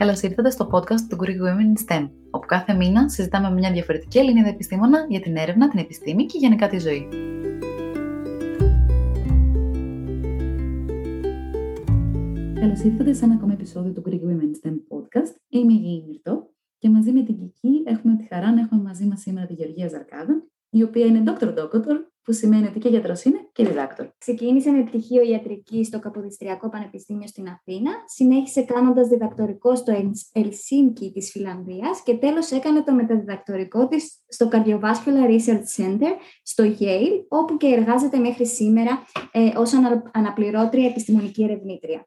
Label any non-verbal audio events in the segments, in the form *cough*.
Καλώς ήρθατε στο podcast του Greek Women in STEM, όπου κάθε μήνα συζητάμε με μια διαφορετική Ελληνίδα επιστήμονα για την έρευνα, την επιστήμη και γενικά τη ζωή. Καλώς ήρθατε σε ένα ακόμα επεισόδιο του Greek Women in STEM podcast. Είμαι η Γη Μυρτώ και μαζί με την Κική έχουμε τη χαρά να έχουμε μαζί μας σήμερα τη Γεωργία Ζαρκάδα, η οποία είναι Dr. Doctor, που σημαίνει ότι και γιατρός είναι και διδάκτορ. Ξεκίνησε με πτυχίο ιατρική στο Καποδιστριακό Πανεπιστήμιο στην Αθήνα, συνέχισε κάνοντας διδακτορικό στο Ελσίνκι της Φιλανδίας και τέλος έκανε το μεταδιδακτορικό της στο Cardiovascular Research Center στο Yale, όπου και εργάζεται μέχρι σήμερα ε, ως αναπληρώτρια επιστημονική ερευνήτρια.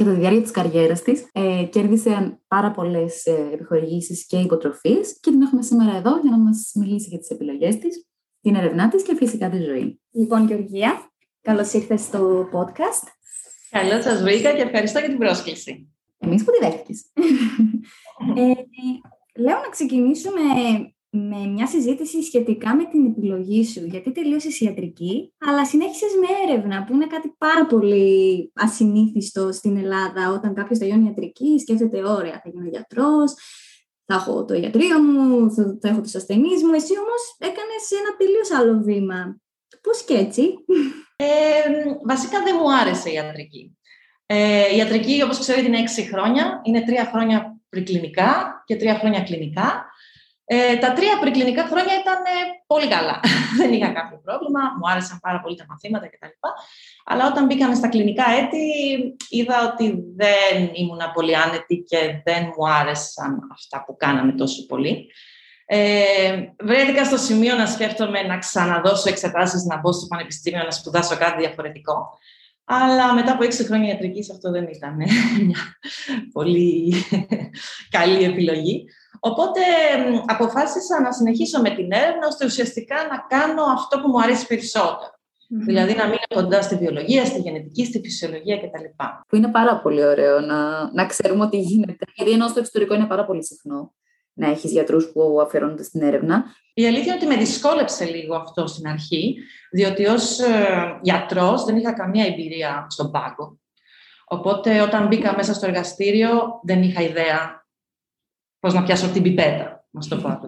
Κατά τη διάρκεια της καριέρας της, ε, κέρδισε πάρα πολλές ε, επιχορηγήσεις και υποτροφίες και την έχουμε σήμερα εδώ για να μας μιλήσει για τις επιλογές της την ερευνά της και φυσικά τη ζωή. Λοιπόν, Γεωργία, καλώς ήρθες στο podcast. Καλώς σας βρήκα και ευχαριστώ για την πρόσκληση. Εμείς που τη δέχτηκες. ε, λέω να ξεκινήσουμε με μια συζήτηση σχετικά με την επιλογή σου, γιατί τελείωσες ιατρική, αλλά συνέχισες με έρευνα, που είναι κάτι πάρα πολύ ασυνήθιστο στην Ελλάδα. Όταν κάποιος τελειώνει ιατρική, σκέφτεται, ωραία, θα γίνω γιατρός, θα έχω το ιατρείο μου, θα, θα έχω τους ασθενείς μου. Εσύ όμως έκανες ένα τελείως άλλο βήμα. Πώς και έτσι; Ε, βασικά δεν μου άρεσε η ιατρική. Ε, η ιατρική, όπως ξέρετε, είναι έξι χρόνια. Είναι τρία χρόνια πρικλινικά και τρία χρόνια κλινικά. Ε, τα τρία πρεκλινικά χρόνια ήταν ε, πολύ καλά. *laughs* δεν είχα κάποιο πρόβλημα, μου άρεσαν πάρα πολύ τα μαθήματα κτλ. Αλλά όταν μπήκαμε στα κλινικά έτη, είδα ότι δεν ήμουν πολύ άνετη και δεν μου άρεσαν αυτά που κάναμε τόσο πολύ. Ε, βρέθηκα στο σημείο να σκέφτομαι να ξαναδώσω εξετάσεις, να μπω στο πανεπιστήμιο, να σπουδάσω κάτι διαφορετικό. Αλλά μετά από έξι χρόνια ιατρικής αυτό δεν ήταν *laughs* μια πολύ *laughs* καλή επιλογή. Οπότε αποφάσισα να συνεχίσω με την έρευνα, ώστε ουσιαστικά να κάνω αυτό που μου αρέσει Δηλαδή να μείνω κοντά στη βιολογία, στη γενετική, στη φυσιολογία κτλ. Που είναι πάρα πολύ ωραίο να, να ξέρουμε ότι γίνεται. Γιατί ενώ στο εξωτερικό είναι πάρα πολύ συχνό να έχεις γιατρούς που αφιερώνονται στην έρευνα. Η αλήθεια είναι ότι με δυσκόλεψε λίγο αυτό στην αρχή, διότι ως ε, γιατρός δεν είχα καμία εμπειρία στον πάγκο. Οπότε όταν μπήκα μέσα στο εργαστήριο δεν είχα ιδέα πώς να πιάσω την πιπέτα, να το πω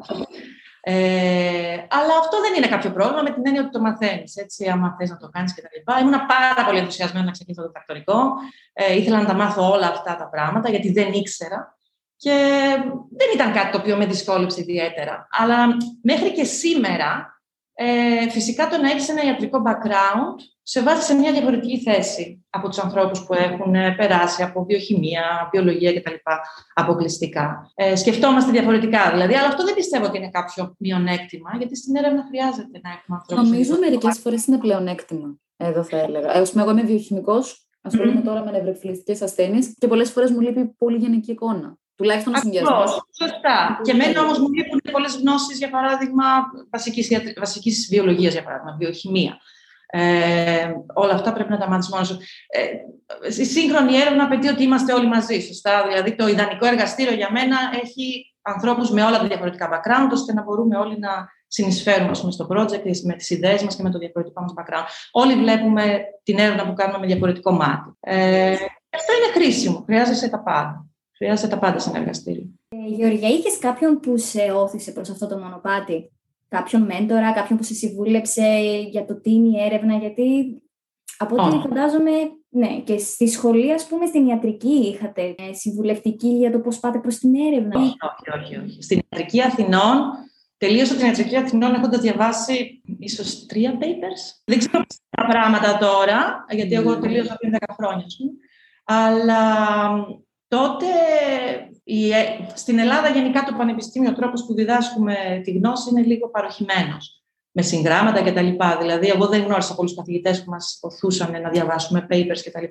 ε, αλλά αυτό δεν είναι κάποιο πρόβλημα με την έννοια ότι το μαθαίνεις. Έτσι, άμα θες να το κάνεις κτλ. Ήμουν πάρα πολύ ενθουσιασμένη να ξεκινήσω το πρακτορικό. Ε, ήθελα να τα μάθω όλα αυτά τα πράγματα, γιατί δεν ήξερα. Και δεν ήταν κάτι το οποίο με δυσκόλεψε ιδιαίτερα. Αλλά μέχρι και σήμερα ε, φυσικά το να έχεις ένα ιατρικό background σε βάζει σε μια διαφορετική θέση από τους ανθρώπους που έχουν ε, περάσει από βιοχημία, βιολογία κτλ. αποκλειστικά. Ε, σκεφτόμαστε διαφορετικά δηλαδή, αλλά αυτό δεν πιστεύω ότι είναι κάποιο μειονέκτημα, γιατί στην έρευνα χρειάζεται να έχουμε ανθρώπους. Νομίζω μερικές φορές είναι πλεονέκτημα, εδώ θα έλεγα. Ε, εγώ είμαι βιοχημικός, ασχολούμαι mm. τώρα με νευροφιλιστικέ ασθένειες και πολλές φορές μου λείπει πολύ γενική εικόνα. Τουλάχιστον ο συνδυασμό. Σωστά. Και εμένα όμως μου λείπουν πολλές γνώσεις, για παράδειγμα, βασικής βιολογίας, για παράδειγμα, βιοχημία. Ε, όλα αυτά πρέπει να τα μάθεις μόνος σου. Ε, η σύγχρονη έρευνα απαιτεί ότι είμαστε όλοι μαζί, σωστά; Δηλαδή, το ιδανικό εργαστήριο για μένα έχει ανθρώπους με όλα τα διαφορετικά background, ώστε να μπορούμε όλοι να συνεισφέρουμε πούμε, στο project με τις ιδέες μας και με το διαφορετικό μας background. Όλοι βλέπουμε την έρευνα που κάνουμε με διαφορετικό μάτι. Ε, αυτό είναι χρήσιμο. Χρειάζεσαι τα πάντα. Χρειάζεται τα πάντα σε ένα εργαστήριο. Ε, Γεωργία, είχες κάποιον που σε όθησε προς αυτό το μονοπάτι, κάποιον μέντορα, κάποιον που σε συμβούλεψε για το τι είναι η έρευνα, γιατί από ό,τι oh. φαντάζομαι, ναι, και στη σχολή, ας πούμε, στην ιατρική είχατε ε, συμβουλευτική για το πώς πάτε προς την έρευνα; Όχι, όχι, όχι, όχι. Στην ιατρική Αθηνών, τελείωσα την ιατρική Αθηνών έχοντας διαβάσει ίσως τρία papers. Δεν ξέρω τα πράγματα τώρα, γιατί εγώ ναι. τελείωσα πριν 10 χρόνια, Αλλά τότε η, ε, στην Ελλάδα γενικά το πανεπιστήμιο, ο τρόπος που διδάσκουμε τη γνώση είναι λίγο παροχημένος με συγγράμματα κτλ. Δηλαδή, εγώ δεν γνώρισα πολλούς καθηγητές που μας οθούσαν να διαβάσουμε papers κτλ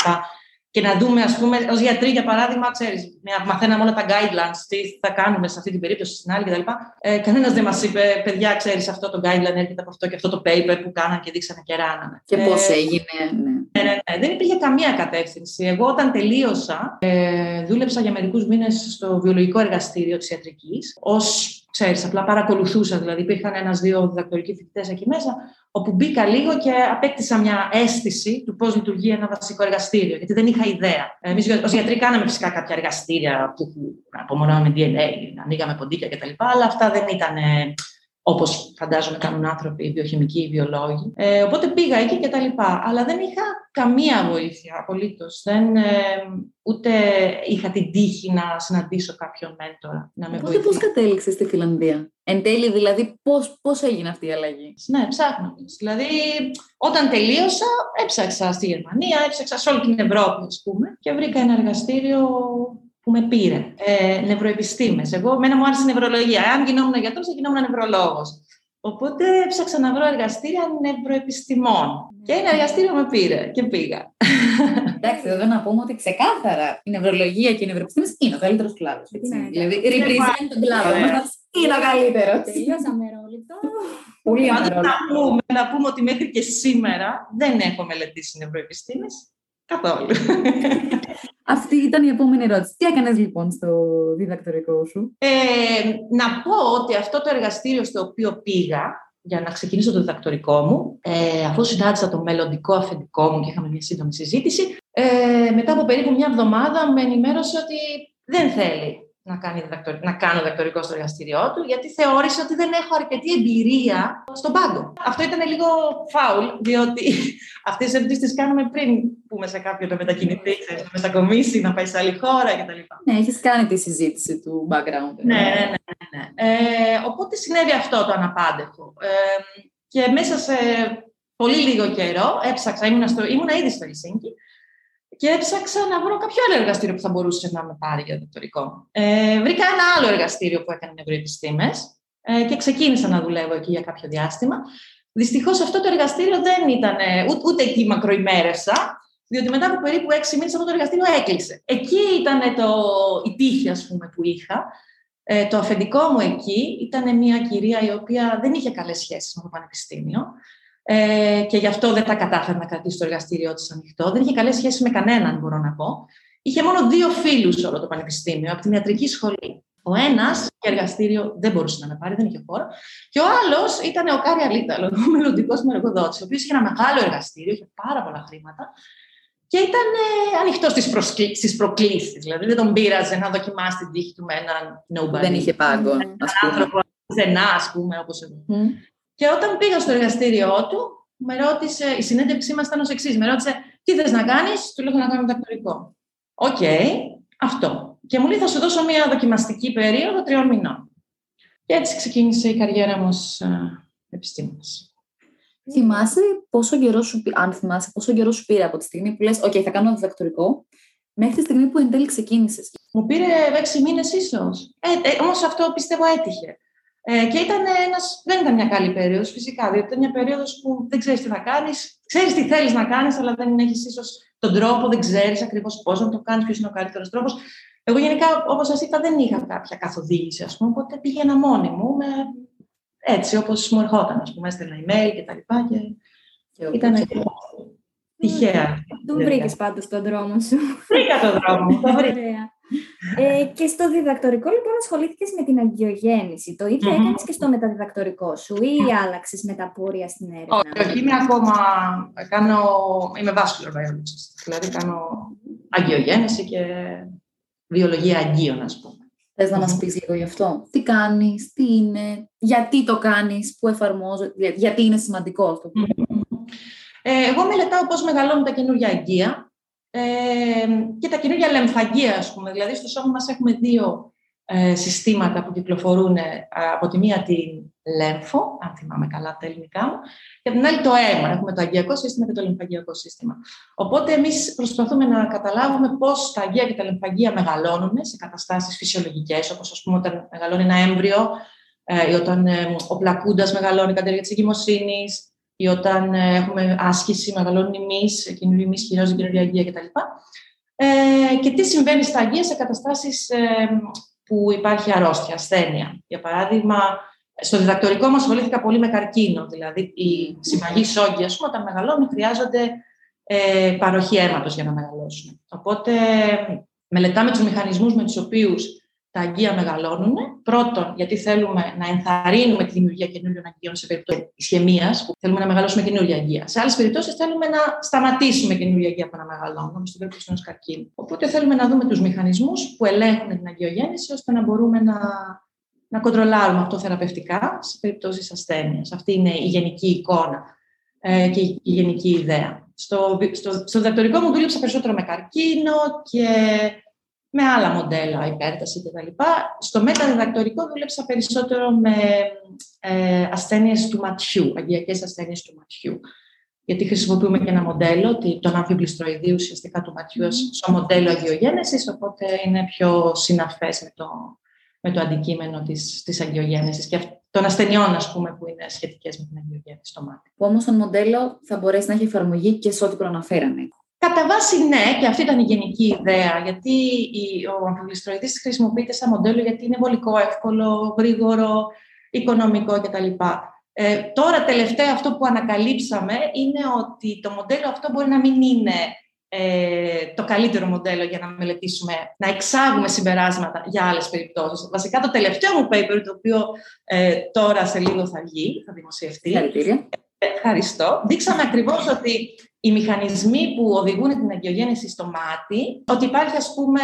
και να δούμε, ας πούμε, ως γιατροί, για παράδειγμα, ξέρεις, μαθαίναμε όλα τα guidelines, τι θα κάνουμε σε αυτή την περίπτωση, στην άλλη κτλ. Ε, Κανένας δεν μας είπε, παιδιά, ξέρεις αυτό το guideline έρχεται από αυτό και αυτό το paper που κάνανε και δείξανε και ράνανε. Και ε, πώ έγινε, ναι. Ναι, ναι, ναι. Δεν υπήρχε καμία κατεύθυνση. Εγώ όταν τελείωσα, ε, δούλεψα για μερικούς μήνες στο βιολογικό εργαστήριο της ιατρικής ως ξέρεις, απλά παρακολουθούσα. Δηλαδή, υπήρχαν ένα-δύο διδακτορικοί φοιτητές εκεί μέσα, όπου μπήκα λίγο και απέκτησα μια αίσθηση του πώς λειτουργεί ένα βασικό εργαστήριο, γιατί δεν είχα ιδέα. Εμείς ως γιατροί κάναμε φυσικά κάποια εργαστήρια που απομονώναμε DNA, ανοίγαμε ποντίκια κτλ. Αλλά αυτά δεν ήταν όπως φαντάζομαι κάνουν άνθρωποι, βιοχημικοί ή βιολόγοι. Ε, οπότε πήγα εκεί και τα λοιπά. Αλλά δεν είχα καμία βοήθεια απολύτως. Ε, ούτε είχα την τύχη να συναντήσω κάποιον μέντορα να με οπότε βοηθήσει. Πώ κατέληξες στη Φιλανδία, Εν τέλει, δηλαδή, πώς έγινε αυτή η αλλαγή; Ναι, ψάχνοντα. Δηλαδή, όταν τελείωσα, έψαξα στη Γερμανία, έψαξα σε όλη την Ευρώπη, ας πούμε, και βρήκα ένα εργαστήριο που με πήρε. Ε, νευροεπιστήμες. Εγώ, μένα μου άρεσε η νευρολογία. Αν γινόμουν γιατρός, θα γινόμουν νευρολόγος. Οπότε έψαξα να βρω εργαστήρια νευροεπιστημών. Και ένα εργαστήριο με πήρε και πήγα. Εντάξει, εδώ να πούμε ότι ξεκάθαρα η νευρολογία και η νευροεπιστήμη είναι ο καλύτερος κλάδο. Ναι. Δηλαδή, represent τον κλάδο Ναι. μας. Είναι ο καλύτερος. Τελειώσαμε ρόλιτο. Πολύ Πάντως, αμερόληπτο. να, πούμε, να πούμε ότι μέχρι και σήμερα δεν έχω μελετήσει νευροεπιστήμες καθόλου. Αυτή ήταν η επόμενη ερώτηση. Τι έκανες λοιπόν στο διδακτορικό σου; Ε, να πω ότι αυτό το εργαστήριο στο οποίο πήγα για να ξεκινήσω το διδακτορικό μου, ε, αφού συνάντησα το μελλοντικό αφεντικό μου και είχαμε μια σύντομη συζήτηση, ε, μετά από περίπου μια εβδομάδα με ενημέρωσε ότι δεν θέλει να, κάνει διδακτορ- να κάνω διδακτορικό στο εργαστήριό του, γιατί θεώρησε ότι δεν έχω αρκετή εμπειρία στον πάγκο. Αυτό ήταν λίγο φάουλ, διότι *laughs* αυτές τις ερωτήσεις τις κάνουμε πριν πούμε σε κάποιον να μετακινηθεί, ξέρεις, να μετακομίσει, να πάει σε άλλη χώρα κτλ. Ναι, έχεις κάνει τη συζήτηση του background. Ναι, ναι, ναι. ναι, ναι. Ε, οπότε συνέβη αυτό το αναπάντεχο. Ε, και μέσα σε πολύ λίγο καιρό έψαξα, ήμουνα, στο, ήμουνα ήδη στο Ελσίνκι, και έψαξα να βρω κάποιο άλλο εργαστήριο που θα μπορούσε να με πάρει για διδακτορικό. Ε, βρήκα ένα άλλο εργαστήριο που έκανε νευροεπιστήμε ε, και ξεκίνησα να δουλεύω εκεί για κάποιο διάστημα. Δυστυχώς αυτό το εργαστήριο δεν ήταν, ε, ούτε, ούτε εκεί μακροημέρευσα, διότι μετά από περίπου έξι μήνες αυτό το εργαστήριο έκλεισε. Εκεί ήταν το, η τύχη, ας πούμε, που είχα. Ε, το αφεντικό μου εκεί ήταν μια κυρία η οποία δεν είχε καλές σχέσεις με το πανεπιστήμιο ε, και γι' αυτό δεν τα κατάφερε να κρατήσει το εργαστήριό της ανοιχτό. Δεν είχε καλές σχέσεις με κανέναν, μπορώ να πω. Είχε μόνο δύο φίλους όλο το πανεπιστήμιο, από την ιατρική σχολή. Ο ένας και εργαστήριο δεν μπορούσε να με πάρει, δεν είχε χώρο. Και ο άλλος ήταν ο Κάρι Αλίταλο, ο μελλοντικός μου εργοδότη, ο οποίος είχε ένα μεγάλο εργαστήριο, είχε πάρα πολλά χρήματα και ήταν ε, ανοιχτός στις προκλήσεις. Δηλαδή δεν τον πείραζε να δοκιμάσει την τύχη του με έναν nobody. Δεν είχε πάγκο, Έναν ας πούμε. άνθρωπο στενά, ας πούμε, όπως εγώ. Μμ. Και όταν πήγα στο εργαστήριό του, με ρώτησε, η συνέντευξή μας ήταν ως εξής. Με ρώτησε, τι θες να κάνεις, του λέω να κάνω διδακτορικό. Οκ, αυτό. Και μου λέει, θα σου δώσω μια δοκιμαστική περίοδο τριών μηνών. Και έτσι ξεκίνησε η καριέρα μου ως ε, επιστήμονας. Θυμάσαι πόσο καιρό σου, πή- αν θυμάσαι, πόσο καιρό σου πήρε από τη στιγμή που λες «ΟΚ, θα κάνω διδακτορικό», μέχρι τη στιγμή που εν τέλει ξεκίνησες; Μου πήρε έξι μήνες ίσως. Ε, ε, Όμως αυτό πιστεύω έτυχε. Ε, και ήταν ένας, δεν ήταν μια καλή περίοδος, φυσικά. Διότι ήταν μια περίοδος που δεν ξέρεις τι θα κάνεις. Ξέρεις τι θέλεις να κάνεις, αλλά δεν έχεις ίσως τον τρόπο, δεν ξέρεις ακριβώς πώς να το κάνεις, ποιος είναι ο καλύτερος τρόπος. Εγώ γενικά, όπως σας είπα, δεν είχα κάποια καθοδήγηση, ας πούμε, οπότε πήγαινα μόνη μου, με, έτσι όπως μου ερχόταν, ας πούμε, έστελνα email και τα λοιπά. Και Και ήταν τυχαία. Τον βρήκες πάντως τον δρόμο σου. Βρήκα τον δρόμο μου, το βρήκα. Ωραία. Ε, και στο διδακτορικό, λοιπόν, ασχολήθηκες με την αγκιογέννηση. Το ίδιο Μμμ. έκανες και στο μεταδιδακτορικό σου ή άλλαξες μεταπόρια στην έρευνα; Όχι, όχι, είμαι ακόμα, κάνω, είμαι vascular biologist, δηλαδή κάνω αγκιογένεση και βιολογία αγκίων, ας πούμε. Θες να μας Μμμ. πεις λίγο γι' αυτό; Τι κάνεις, τι είναι, γιατί το κάνεις, πού εφαρμόζεται, γιατί είναι σημαντικό αυτό; Ε, εγώ μελετάω πώς μεγαλώνουν τα καινούργια αγκία ε, και τα καινούργια λεμφαγία, ας πούμε. Δηλαδή, στο σώμα μας έχουμε δύο ε, συστήματα που κυκλοφορούν ε, από τη μία την λέμφο, αν θυμάμαι καλά τα ελληνικά μου, και από την άλλη το αίμα. Έχουμε το αγκιακό σύστημα και το λεμφαγιακό σύστημα. Οπότε, εμείς προσπαθούμε να καταλάβουμε πώς τα αγκία και τα λεμφαγία μεγαλώνουν σε καταστάσεις φυσιολογικές, όπως ας πούμε όταν μεγαλώνει ένα έμβριο ε, ή όταν ε, ο πλακούντας μεγαλώνει κατά τη διάρκεια της εγκυμοσύνης, ή όταν ε, έχουμε άσκηση, μεγαλώνουν οι μυς, καινούργιοι μυς, χειρόζουν καινούργια αγκία κτλ. Ε, και τι συμβαίνει στα αγκία σε καταστάσεις ε, που υπάρχει αρρώστια, ασθένεια. Για παράδειγμα, στο διδακτορικό μου ασχολήθηκα πολύ με καρκίνο, δηλαδή οι συμπαγεί όγκοι, ας πούμε, όταν μεγαλώνουν χρειάζονται ε, παροχή αίματος για να μεγαλώσουν. Οπότε μελετάμε τους μηχανισμούς με τους οποίους τα αγγεία μεγαλώνουν. Πρώτον, γιατί θέλουμε να ενθαρρύνουμε τη δημιουργία καινούριων αγγείων σε περίπτωση ισχυμίας, που θέλουμε να μεγαλώσουμε καινούργια αγγεία. Σε άλλες περιπτώσεις, θέλουμε να σταματήσουμε καινούργια αγγεία που να μεγαλώνουν, στην περίπτωση ενός καρκίνου. Οπότε, θέλουμε να δούμε τους μηχανισμούς που ελέγχουν την αγγειογέννηση, ώστε να μπορούμε να, να κοντρολάρουμε αυτό θεραπευτικά σε περιπτώσεις ασθένειας. Αυτή είναι η γενική εικόνα ε, και η γενική ιδέα. Στο, στο, στο διδακτορικό μου δούλεψα περισσότερο με καρκίνο και με άλλα μοντέλα, υπέρταση κτλ. Στο μεταδιδακτορικό δούλεψα περισσότερο με ε, ασθένειες του ματιού, αγγειακές ασθένειες του ματιού. Γιατί χρησιμοποιούμε και ένα μοντέλο, τον αμφιβληστροειδή ουσιαστικά του ματιού mm. στο μοντέλο αγιογένεσης, οπότε είναι πιο συναφές με το, με το αντικείμενο της, της αγιογένεσης και των ασθενειών, ας πούμε, που είναι σχετικές με την αγιογένεση στο μάτι. Που όμως το μοντέλο θα μπορέσει να έχει εφαρμογή και σε ό,τι προαναφέραμε. Κατά βάση ναι, και αυτή ήταν η γενική ιδέα, γιατί ο αμφιβληστροειδής χρησιμοποιείται σαν μοντέλο γιατί είναι βολικό, εύκολο, γρήγορο, οικονομικό κτλ. Ε, τώρα τελευταία αυτό που ανακαλύψαμε είναι ότι το μοντέλο αυτό μπορεί να μην είναι ε, το καλύτερο μοντέλο για να μελετήσουμε, να εξάγουμε συμπεράσματα για άλλες περιπτώσεις. Βασικά το τελευταίο μου paper, το οποίο ε, τώρα σε λίγο θα βγει, θα δημοσιευτεί. Ευχαριστώ. Δείξαμε ακριβώς ότι οι μηχανισμοί που οδηγούν την αγκαιογέννηση στο μάτι, ότι υπάρχει ας πούμε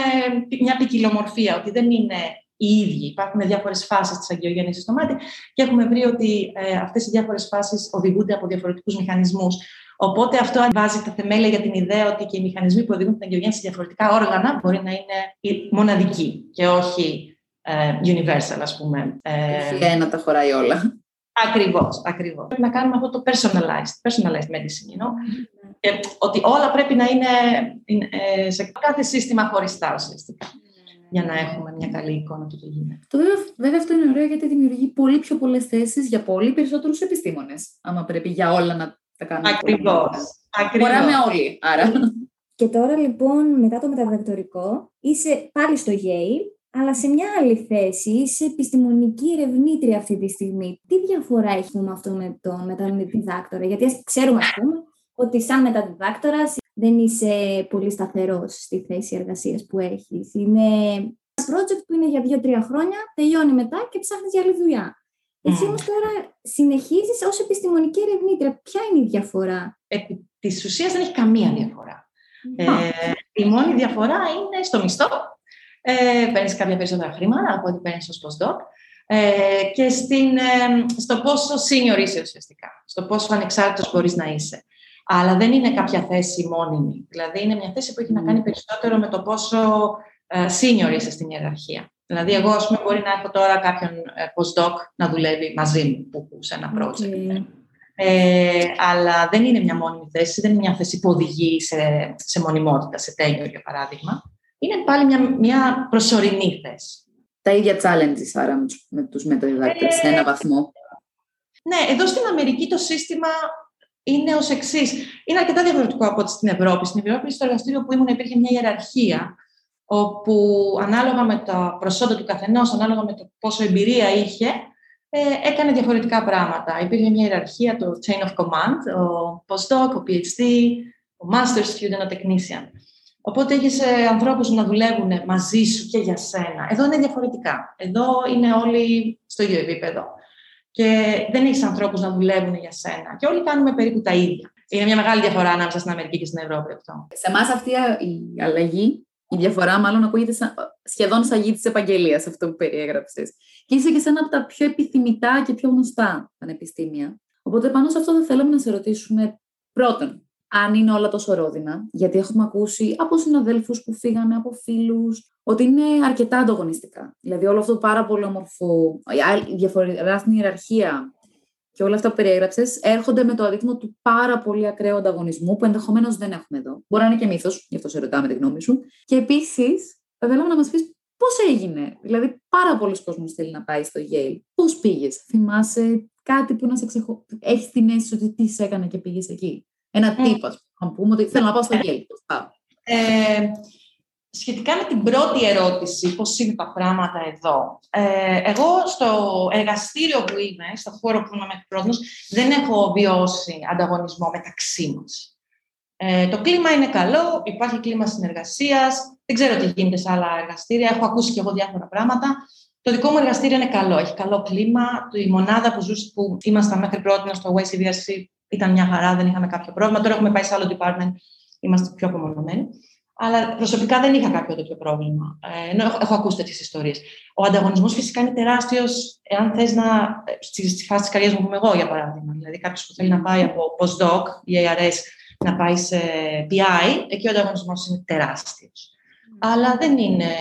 μια ποικιλομορφία, ότι δεν είναι οι ίδιοι. Υπάρχουν διάφορες φάσεις της αγκαιογέννηση στο μάτι και έχουμε βρει ότι ε, αυτές οι διάφορες φάσεις οδηγούνται από διαφορετικούς μηχανισμούς. Οπότε αυτό βάζει τα θεμέλια για την ιδέα ότι και οι μηχανισμοί που οδηγούν την αγκαιογέννηση σε διαφορετικά όργανα μπορεί να είναι μοναδικοί και όχι ε, universal, ας πούμε. Ε, ένα τα χωράει όλα. Ακριβώς, ακριβώς. Πρέπει να κάνουμε αυτό το personalized, personalized medicine, you know? Και ότι όλα πρέπει να είναι ε, σε κάθε σύστημα χωριστά ουσιαστικά για να έχουμε μια καλή εικόνα του τι γίνεται. Το βέβαια, βέβαια αυτό είναι ωραίο γιατί δημιουργεί πολύ πιο πολλές θέσεις για πολύ περισσότερους επιστήμονες. Άμα πρέπει για όλα να τα κάνουμε. Ακριβώς. Μποράμε όλοι. Άρα. Και τώρα λοιπόν, μετά το μεταδιδακτορικό, είσαι πάλι στο Yale αλλά σε μια άλλη θέση είσαι επιστημονική ερευνήτρια αυτή τη στιγμή. Τι διαφορά έχει με αυτό με τον μεταδιδάκτορα, γιατί ξέρουμε, ας πούμε, ότι σαν μεταδιδάκτορα δεν είσαι πολύ σταθερός στη θέση εργασίας που έχεις. Είναι ένα project που είναι για δύο-τρία χρόνια, τελειώνει μετά και ψάχνεις για άλλη δουλειά. Εσύ όμως τώρα συνεχίζεις ως επιστημονική ερευνήτρια. Ποια είναι η διαφορά, Επί της ουσίας δεν έχει καμία διαφορά. Ε, η μόνη διαφορά είναι στο μισθό ε, παίρνεις κάποια περισσότερα χρήματα από ό,τι παίρνεις ως postdoc. Ε, και στην, ε, στο πόσο senior είσαι ουσιαστικά, στο πόσο ανεξάρτητος μπορείς να είσαι. Αλλά δεν είναι κάποια θέση μόνιμη. Δηλαδή, είναι μια θέση που έχει να κάνει περισσότερο με το πόσο ε, senior είσαι στην ιεραρχία. Δηλαδή, εγώ, ας πούμε, μπορεί να έχω τώρα κάποιον ε, postdoc να δουλεύει μαζί μου που, σε ένα project. Ε, αλλά δεν είναι μια μόνιμη θέση, δεν είναι μια θέση που οδηγεί σε, σε μονιμότητα, σε τέλειο, για παράδειγμα είναι πάλι μια, μια προσωρινή θέση. Τα ίδια challenges, άρα, με τους μεταδιδάκτες, σε ένα βαθμό. Ναι, εδώ στην Αμερική το σύστημα είναι ως εξής. Είναι αρκετά διαφορετικό από ό,τι στην Ευρώπη. Στην Ευρώπη, στο εργαστήριο που ήμουν, υπήρχε μια ιεραρχία, όπου ανάλογα με τα προσόντα του καθενός, ανάλογα με το πόσο εμπειρία είχε, ε, έκανε διαφορετικά πράγματα. Υπήρχε μια ιεραρχία, το chain of command, ο postdoc, ο PhD, ο master student, ο technician. Οπότε έχεις ε, ανθρώπους να δουλεύουν μαζί σου και για σένα. Εδώ είναι διαφορετικά. Εδώ είναι όλοι στο ίδιο επίπεδο. Και δεν έχεις ανθρώπους να δουλεύουν για σένα. Και όλοι κάνουμε περίπου τα ίδια. Είναι μια μεγάλη διαφορά ανάμεσα στην Αμερική και στην Ευρώπη αυτό. Σε εμάς αυτή η αλλαγή, η διαφορά μάλλον ακούγεται σαν, σχεδόν σαν γη της επαγγελίας, αυτό που περιέγραψες. Και είσαι και σε ένα από τα πιο επιθυμητά και πιο γνωστά πανεπιστήμια. Οπότε πάνω σε αυτό θα θέλαμε να σε ρωτήσουμε πρώτον, αν είναι όλα τόσο ρόδινα, γιατί έχουμε ακούσει από συναδέλφους που φύγανε, από φίλους, ότι είναι αρκετά ανταγωνιστικά. Δηλαδή όλο αυτό πάρα πολύ όμορφο, η διαφορετική ιεραρχία και όλα αυτά που περιέγραψες έρχονται με το αδείγμα του πάρα πολύ ακραίου ανταγωνισμού που ενδεχομένως δεν έχουμε εδώ. Μπορεί να είναι και μύθος, γι' αυτό σε ρωτάμε τη γνώμη σου. Και επίσης, θα θέλαμε να μας πεις πώς έγινε. Δηλαδή, πάρα πολλοί κόσμοι θέλει να πάει στο Yale. Πώς πήγες, θυμάσαι κάτι που να σε ξεχω... Έχεις την αίσθηση ότι τι σε έκανε και πήγες εκεί; Ένα mm. τύπο, να πούμε ότι θέλω να πάω στο Yale. Ε, σχετικά με την πρώτη ερώτηση, πώς είναι τα πράγματα εδώ. Ε, εγώ στο εργαστήριο που είμαι, στο χώρο που είμαι μέχρι πρώτος, δεν έχω βιώσει ανταγωνισμό μεταξύ μας. Ε, το κλίμα είναι καλό, υπάρχει κλίμα συνεργασίας, δεν ξέρω τι γίνεται σε άλλα εργαστήρια, έχω ακούσει και εγώ διάφορα πράγματα. Το δικό μου εργαστήριο είναι καλό, έχει καλό κλίμα. Η μονάδα που, ζούσε, που ήμασταν μέχρι πρώτη στο YCVRC ήταν μια χαρά, δεν είχαμε κάποιο πρόβλημα. Τώρα έχουμε πάει σε άλλο department, είμαστε πιο απομονωμένοι. Αλλά προσωπικά δεν είχα κάποιο τέτοιο πρόβλημα. Ε, ενώ έχω, έχω ακούσει τέτοιες ιστορίες. Ο ανταγωνισμός φυσικά είναι τεράστιος, εάν θες να. στη φάση της καριέρας μου που είμαι εγώ, για παράδειγμα. Δηλαδή, κάποιος που θέλει να πάει από postdoc ή ARS να πάει σε PI, εκεί ο ανταγωνισμός είναι τεράστιος αλλά δεν είναι,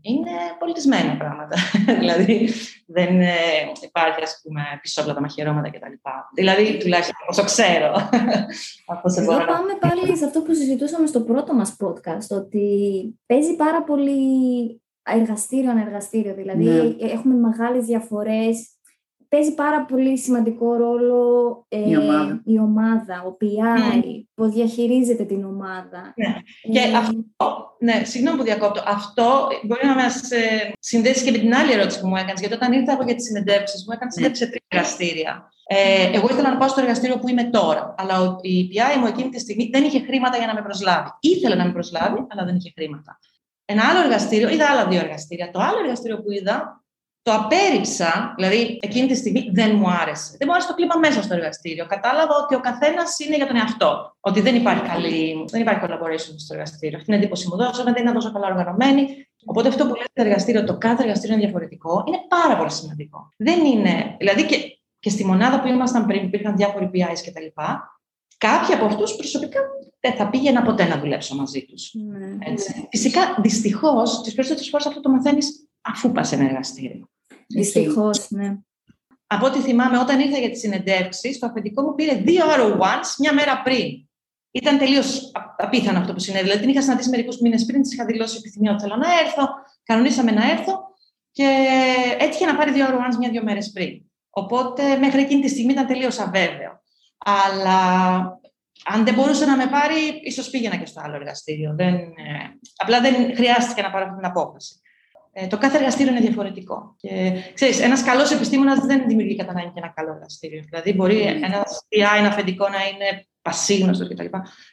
είναι πολιτισμένα πράγματα. *laughs* δηλαδή, δεν ε, υπάρχει, ας πούμε, πισόπλατα μαχαιρώματα κτλ. Δηλαδή, τουλάχιστον όσο ξέρω. *laughs* Εδώ πάμε πάλι σε αυτό που συζητούσαμε στο πρώτο μας podcast, ότι παίζει πάρα πολύ εργαστήριο ανεργαστήριο. Δηλαδή, ναι. έχουμε μεγάλες διαφορές παίζει πάρα πολύ σημαντικό ρόλο ε, η, ομάδα. η ομάδα, ο PI, mm. πώς διαχειρίζεται την ομάδα. Ναι. Ε, και αυτό, ναι, συγγνώμη που διακόπτω, αυτό μπορεί να μας ε, συνδέσει και με την άλλη ερώτηση που μου έκανες, γιατί όταν ήρθα εγώ για τις συνεντεύξεις, μου έκανες συνέντευξη σε τρία εργαστήρια. Ε, εγώ ήθελα να πάω στο εργαστήριο που είμαι τώρα, αλλά η PI μου εκείνη τη στιγμή δεν είχε χρήματα για να με προσλάβει. Ήθελε να με προσλάβει, αλλά δεν είχε χρήματα. Ένα άλλο εργαστήριο, είδα άλλα δύο εργαστήρια. Το άλλο εργαστήριο που είδα το απέρριψα, δηλαδή εκείνη τη στιγμή δεν μου άρεσε. Δεν μου άρεσε το κλίμα μέσα στο εργαστήριο. Κατάλαβα ότι ο καθένας είναι για τον εαυτό. Ότι δεν υπάρχει, καλή, δεν υπάρχει collaboration στο εργαστήριο. Αυτή είναι εντύπωση μου δώσαμε, δεν είναι τόσο καλά οργανωμένη. Οπότε αυτό που λέει το εργαστήριο, το κάθε εργαστήριο είναι διαφορετικό, είναι πάρα πολύ σημαντικό. Δεν είναι, δηλαδή και, και στη μονάδα που ήμασταν πριν, υπήρχαν διάφοροι PIs κτλ. Κάποιοι από αυτούς προσωπικά δεν θα πήγαινα ποτέ να δουλέψω μαζί τους. Ναι. Φυσικά, δυστυχώς, τις περισσότερες φορές αυτό το μαθαίνεις αφού πας σε ένα εργαστήριο. Δυστυχώς, ναι. Από ό,τι θυμάμαι, όταν ήρθα για τις συνεντεύξεις, το αφεντικό μου πήρε δύο RO1s μια μέρα πριν. Ήταν τελείως απίθανο αυτό που συνέβη. Δηλαδή, την είχα συναντήσει μερικούς μήνες πριν, της είχα δηλώσει επιθυμία ότι θέλω να έρθω. Κανονίσαμε να έρθω και έτυχε να πάρει δύο RO1s μια-δύο μέρες πριν. Οπότε μέχρι εκείνη τη στιγμή ήταν τελείως αβέβαιο. Αλλά αν δεν μπορούσε να με πάρει, ίσως πήγαινα και στο άλλο εργαστήριο. Δεν, ε, απλά δεν χρειάστηκε να πάρω αυτή την απόφαση. Ε, το κάθε εργαστήριο είναι διαφορετικό. Και ξέρεις, ένας καλός επιστήμονας δεν δημιουργεί κατά ανάγκη και ένα καλό εργαστήριο. Δηλαδή, μπορεί mm. ένας PI, ένα αφεντικό να είναι πασίγνωστο κτλ.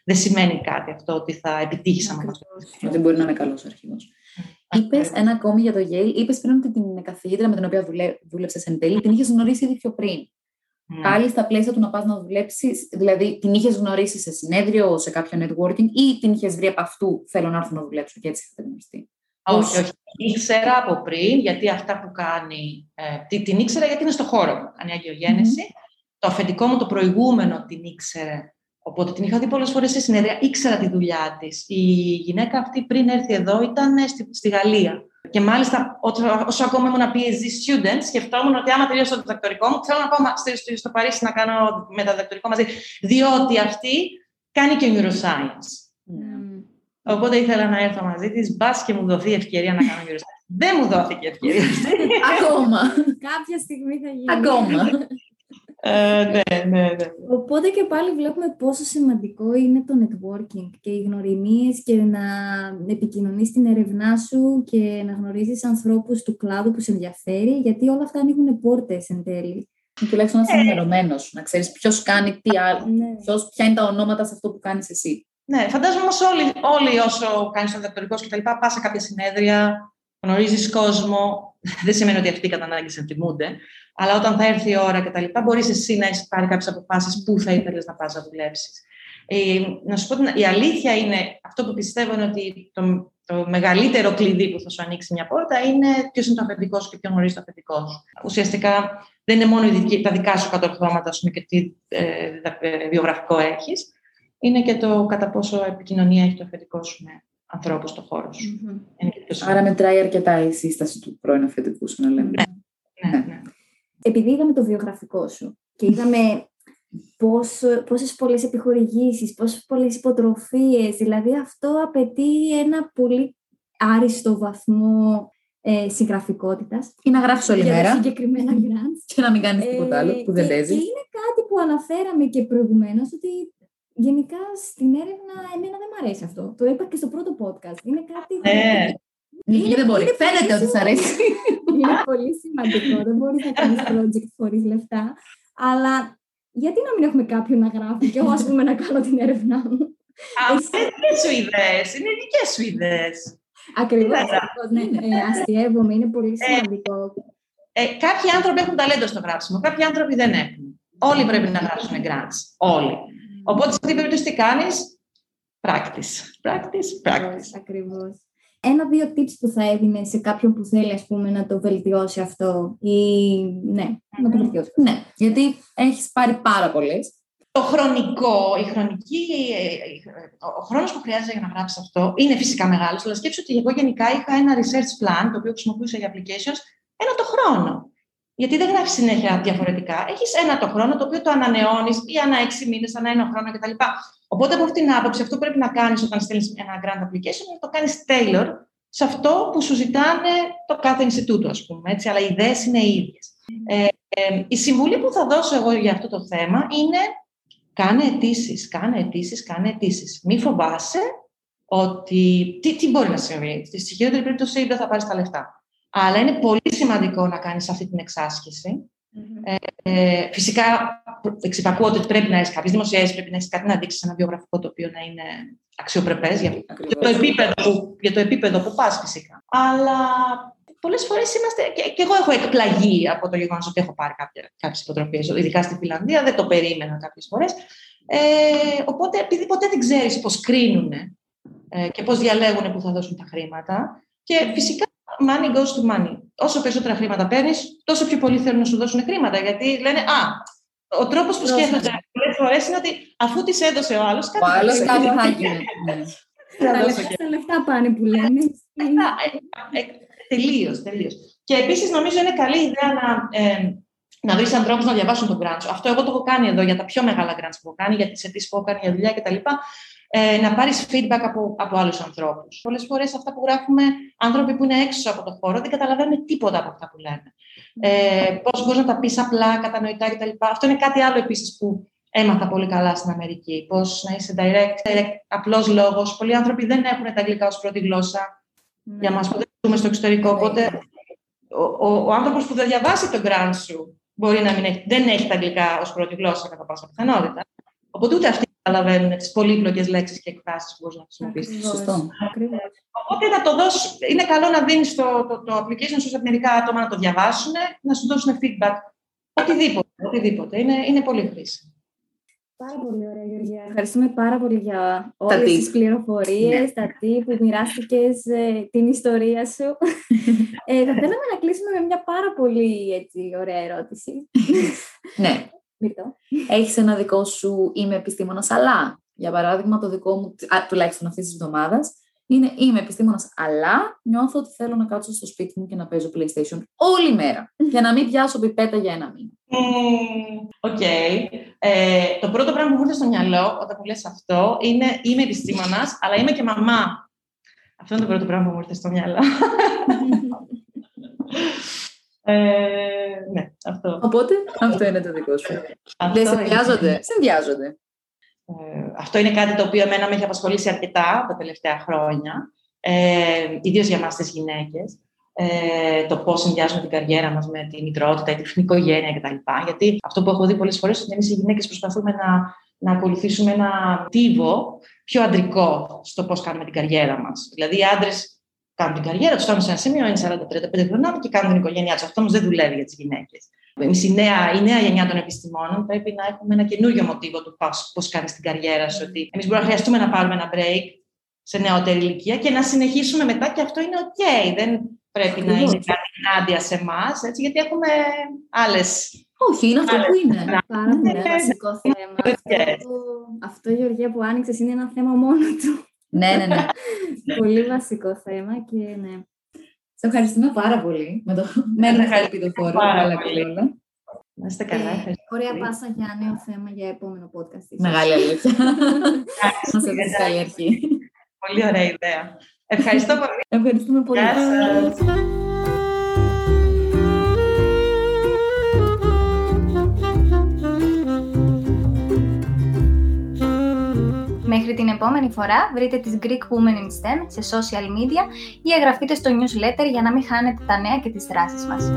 Δεν σημαίνει κάτι αυτό ότι θα επιτύχεις σαν αυτό. Δεν μπορεί να είναι καλός αρχηγός. Είπες ένα ακόμη για το Yale. Είπες πριν ότι την καθηγήτρια με την οποία δούλεψες εν τέλει την είχες γνωρίσει ήδη πιο πριν. Mm. Πάλι στα πλαίσια του να πας να δουλέψεις, δηλαδή την είχες γνωρίσει σε συνέδριο, σε κάποιο networking ή την είχες βρει από αυτού, θέλω να έρθω να δουλέψω και έτσι είχατε γνωριστεί. Όχι, όχι. Ήξερα από πριν, γιατί αυτά που κάνει, ε, την ήξερα γιατί είναι στο χώρο μου, κάνει αγιογένεση. Το αφεντικό μου το προηγούμενο την ήξερε, οπότε την είχα δει πολλές φορές σε συνέδρια, ήξερα τη δουλειά της. Η γυναίκα αυτή πριν έρθει εδώ ήταν στη, στη Γαλλία. Και μάλιστα, όσο ακόμα ήμουν PhD student, σκεφτόμουν ότι άμα τελειώσω το διδακτορικό μου, θέλω να πάω στο, στο Παρίσι να κάνω μεταδιδακτορικό μαζί. Διότι αυτή κάνει και neuroscience. Mm. Οπότε ήθελα να έρθω μαζί της, μπας και μου δοθεί ευκαιρία να κάνω γύρω Δεν μου δόθηκε ευκαιρία. *laughs* Ακόμα. Κάποια στιγμή θα γίνει. Ακόμα. Ε, ναι, ναι, ναι. Οπότε και πάλι βλέπουμε πόσο σημαντικό είναι το networking και οι γνωριμίες και να επικοινωνείς την ερευνά σου και να γνωρίζεις ανθρώπους του κλάδου που σε ενδιαφέρει, γιατί όλα αυτά ανοίγουν πόρτες εν τέλει. Ή τουλάχιστον να είσαι ενημερωμένος, να ξέρεις ποιος κάνει τι άλλο, ναι. ποια είναι τα ονόματα σε αυτό που κάνεις εσύ. Ναι, φαντάζομαι όμως όλοι, όλοι όσο κάνεις το διδακτορικό και τα λοιπά, πας σε κάποια συνέδρια, γνωρίζεις κόσμο. Δεν σημαίνει ότι αυτοί κατά ανάγκη σε εκτιμούνται. Αλλά όταν θα έρθει η ώρα και τα λοιπά, μπορείς εσύ να έχεις πάρει κάποιες αποφάσεις που θα ήθελες να πας να δουλέψεις. Ε, να σου πω η αλήθεια είναι, αυτό που πιστεύω είναι ότι το, το μεγαλύτερο κλειδί που θα σου ανοίξει μια πόρτα είναι ποιος είναι το αφεντικό σου και ποιο γνωρίζει το αφεντικό σου. Ουσιαστικά δεν είναι μόνο τα δικά σου κατορθώματα και τι ε, ε, βιογραφικό έχεις, είναι και το κατά πόσο επικοινωνία έχει το αφεντικό σου με ανθρώπους στον χώρο σου. Mm-hmm. Άρα μετράει αρκετά η σύσταση του πρώην αφεντικού σου, να λέμε. Ναι. ναι, ναι. Επειδή είδαμε το βιογραφικό σου και είδαμε πόσο, πόσες πολλές επιχορηγήσεις, πόσες πολλές υποτροφίες, δηλαδή αυτό απαιτεί ένα πολύ άριστο βαθμό ε, συγγραφικότητας. Ή να γράφεις όλη μέρα. συγκεκριμένα *laughs* grants. και να μην κάνεις τίποτα άλλο που δεν παίζεις. Και είναι κάτι που αναφέραμε και προηγουμένως, ότι γενικά στην έρευνα εμένα δεν μου αρέσει αυτό. Το είπα και στο πρώτο podcast. Είναι κάτι... Ε, είναι, δεν μπορεί. Φαίνεται ότι σ' αρέσει. είναι πολύ σημαντικό. δεν μπορείς να κάνεις project χωρίς λεφτά. Αλλά γιατί να μην έχουμε κάποιον να γράφει και εγώ ας πούμε να κάνω την έρευνά μου; Αυτές είναι δικές σου ιδέες, είναι δικές σου ιδέες. Ακριβώς, Βέβαια. ακριβώς, ναι, ε, αστείευομαι, είναι πολύ σημαντικό. Ε, κάποιοι άνθρωποι έχουν ταλέντο στο γράψιμο, κάποιοι άνθρωποι δεν έχουν. Όλοι πρέπει να γράψουν grants. Όλοι. Οπότε σε αυτή την περίπτωση τι κάνεις, practice. Practice, practice. Ακριβώς, ακριβώς. Ένα-δύο tips που θα έδινε σε κάποιον που θέλει ας πούμε, να το βελτιώσει αυτό ή ναι, να το βελτιώσει. Ναι, γιατί έχεις πάρει πάρα πολλές. Το χρονικό, η χρονική, ε, η- ο χρόνος που χρειάζεται για να γράψεις αυτό είναι φυσικά μεγάλος, αλλά σκέψου ότι εγώ γενικά είχα ένα research plan, το οποίο χρησιμοποιούσα για applications, ένα το χρόνο. Γιατί δεν γράφεις συνέχεια διαφορετικά. Έχεις ένα το χρόνο, το οποίο το ανανεώνεις ή ανά έξι μήνες, ανά ένα χρόνο κτλ. Οπότε από αυτήν την άποψη, αυτό που πρέπει να κάνεις όταν στέλνεις ένα grant application είναι να το κάνεις tailor σε αυτό που σου ζητάνε το κάθε Ινστιτούτο, ας πούμε. Έτσι, αλλά οι ιδέες είναι οι ίδιες. Ε, ε, η συμβουλή που θα δώσω εγώ για αυτό το θέμα είναι κάνε αιτήσεις, κάνε αιτήσεις, κάνε αιτήσεις. Μην φοβάσαι ότι. Τι, τι μπορεί να συμβεί. Στη χειρότερη περίπτωση δεν θα πάρεις τα λεφτά. Αλλά είναι πολύ σημαντικό να κάνεις αυτή την εξάσκηση. Ε, φυσικά, εξυπακούω ότι πρέπει να έχει κάποιε δημοσιεύσει, πρέπει να έχεις κάτι να δείξεις σε ένα βιογραφικό το οποίο να είναι αξιοπρεπές για, για, το επίπεδο που, για το επίπεδο που πας, φυσικά. Αλλά πολλές φορές είμαστε. Και, και εγώ έχω εκπλαγεί από το γεγονός ότι έχω πάρει κάποιες υποτροφίες, ειδικά στη Φιλανδία, δεν το περίμενα κάποιες φορές. Ε, οπότε, επειδή ποτέ δεν ξέρεις πώς κρίνουν ε, και πώς διαλέγουν που θα δώσουν τα χρήματα. Και φυσικά money goes to money. Όσο περισσότερα χρήματα παίρνεις, τόσο πιο πολύ θέλουν να σου δώσουν χρήματα. Γιατί λένε, Α, ο τρόπος που σκέφτονται πολλές φορές είναι ότι αφού τη έδωσε ο άλλος. Ο άλλος κάτι θα γίνει. *laughs* Τα λεφτά πάνε που λένε. Τελείως, τελείως. Και επίσης νομίζω είναι καλή ιδέα να, ε, να βρεις ανθρώπους να διαβάσουν τον grant σου. Αυτό εγώ το έχω κάνει εδώ για τα πιο μεγάλα grants που έχω κάνει, για τις αιτήσει που έχω κάνει για δουλειά κτλ. Ε, να πάρεις feedback από, από άλλους ανθρώπους. Πολλές φορές αυτά που γράφουμε, άνθρωποι που είναι έξω από το χώρο, δεν καταλαβαίνουν τίποτα από αυτά που λένε. Ε, Πώς μπορείς να τα πεις απλά, κατανοητά κτλ. Αυτό είναι κάτι άλλο επίσης που έμαθα πολύ καλά στην Αμερική. Πώς να είσαι direct, direct απλός λόγος. Πολλοί άνθρωποι δεν έχουν τα αγγλικά ως πρώτη γλώσσα. Ναι. Για μας που δεν ζούμε στο εξωτερικό. Οπότε ο, ο, ο άνθρωπος που θα διαβάσει το grant σου μπορεί να μην έχει, δεν έχει τα αγγλικά ως πρώτη γλώσσα κατά πάσα πιθανότητα. Οπότε ούτε αυτοί καταλαβαίνουν τις πολύπλοκες λέξεις και εκφράσεις που μπορείς να χρησιμοποιήσεις. Σωστό. Οπότε να το δώσει, είναι καλό να δίνεις το, το, το application σου σε μερικά άτομα να το διαβάσουν, να σου δώσουν feedback. Οτιδήποτε. οτιδήποτε. Είναι, είναι πολύ χρήσιμο. Πάρα πολύ ωραία, Γεωργία. Ευχαριστούμε πάρα πολύ για όλες τις πληροφορίες, ναι. τα τι που μοιράστηκες, την ιστορία σου. *laughs* ε, θα θέλαμε να κλείσουμε με μια πάρα πολύ έτσι, ωραία ερώτηση. ναι. *laughs* Μυρτώ. Έχεις ένα δικό σου είμαι επιστήμονας, αλλά για παράδειγμα το δικό μου, α, τουλάχιστον αυτής της εβδομάδας, είναι είμαι επιστήμονας, αλλά νιώθω ότι θέλω να κάτσω στο σπίτι μου και να παίζω PlayStation όλη μέρα για να μην πιάσω πιπέτα για ένα μήνα. OK. Okay. Ε, το πρώτο πράγμα που μου ήρθε στο μυαλό όταν μου λες αυτό είναι είμαι επιστήμονας, αλλά είμαι και μαμά. Αυτό είναι το πρώτο πράγμα που μου ήρθε στο μυαλό. *laughs* ε, ναι, αυτό. Οπότε, αυτό είναι το δικό σου. Δεν συνδυάζονται. Συνδυάζονται. Ε, αυτό είναι κάτι το οποίο εμένα με έχει απασχολήσει αρκετά τα τελευταία χρόνια, ε, ιδίως για εμάς τις γυναίκες, ε, το πώς συνδυάζουμε την καριέρα μας με τη μητρότητα, την οικογένεια κτλ. Γιατί αυτό που έχω δει πολλές φορές είναι ότι εμείς οι γυναίκες προσπαθούμε να, να ακολουθήσουμε ένα τύβο πιο αντρικό στο πώς κάνουμε την καριέρα μας. Δηλαδή οι άντρες κάνουν την καριέρα τους, φτάνουν σε ένα σημείο, είναι 40-35 χρονών και κάνουν την οικογένειά τους. Αυτό όμως δεν δουλεύει για τις γυναίκες. Εμείς, η νέα, η νέα γενιά των επιστημόνων, πρέπει να έχουμε ένα καινούριο μοτίβο του πώς κάνεις την καριέρα σου. Ότι εμείς μπορούμε να χρειαστούμε να πάρουμε ένα break σε νεότερη ηλικία και να συνεχίσουμε μετά και αυτό είναι OK. Δεν πρέπει να είναι κάτι ενάντια σε εμάς, γιατί έχουμε άλλες. Όχι, είναι αυτό που είναι. Πάρα πολύ βασικό θέμα. Αυτό, αυτό, Γεωργία, που άνοιξες είναι ένα θέμα μόνο του. Ναι, ναι, ναι. *laughs* πολύ βασικό θέμα και ναι. Σε ευχαριστούμε πάρα πολύ. Με το μένουμε ελπιδοφόρο. Πάρα πολύ. Να είστε καλά. Ε, ωραία πάσα για νέο θέμα για επόμενο podcast. Μεγάλη αλήθεια. *laughs* Να σε δεις καλή αρχή. Πολύ ωραία ιδέα. Ευχαριστώ πολύ. Ευχαριστούμε πολύ. Γεια σας. Μέχρι την επόμενη φορά βρείτε τις Greek Women in STEM σε social media ή εγγραφείτε στο newsletter για να μην χάνετε τα νέα και τις δράσεις μας.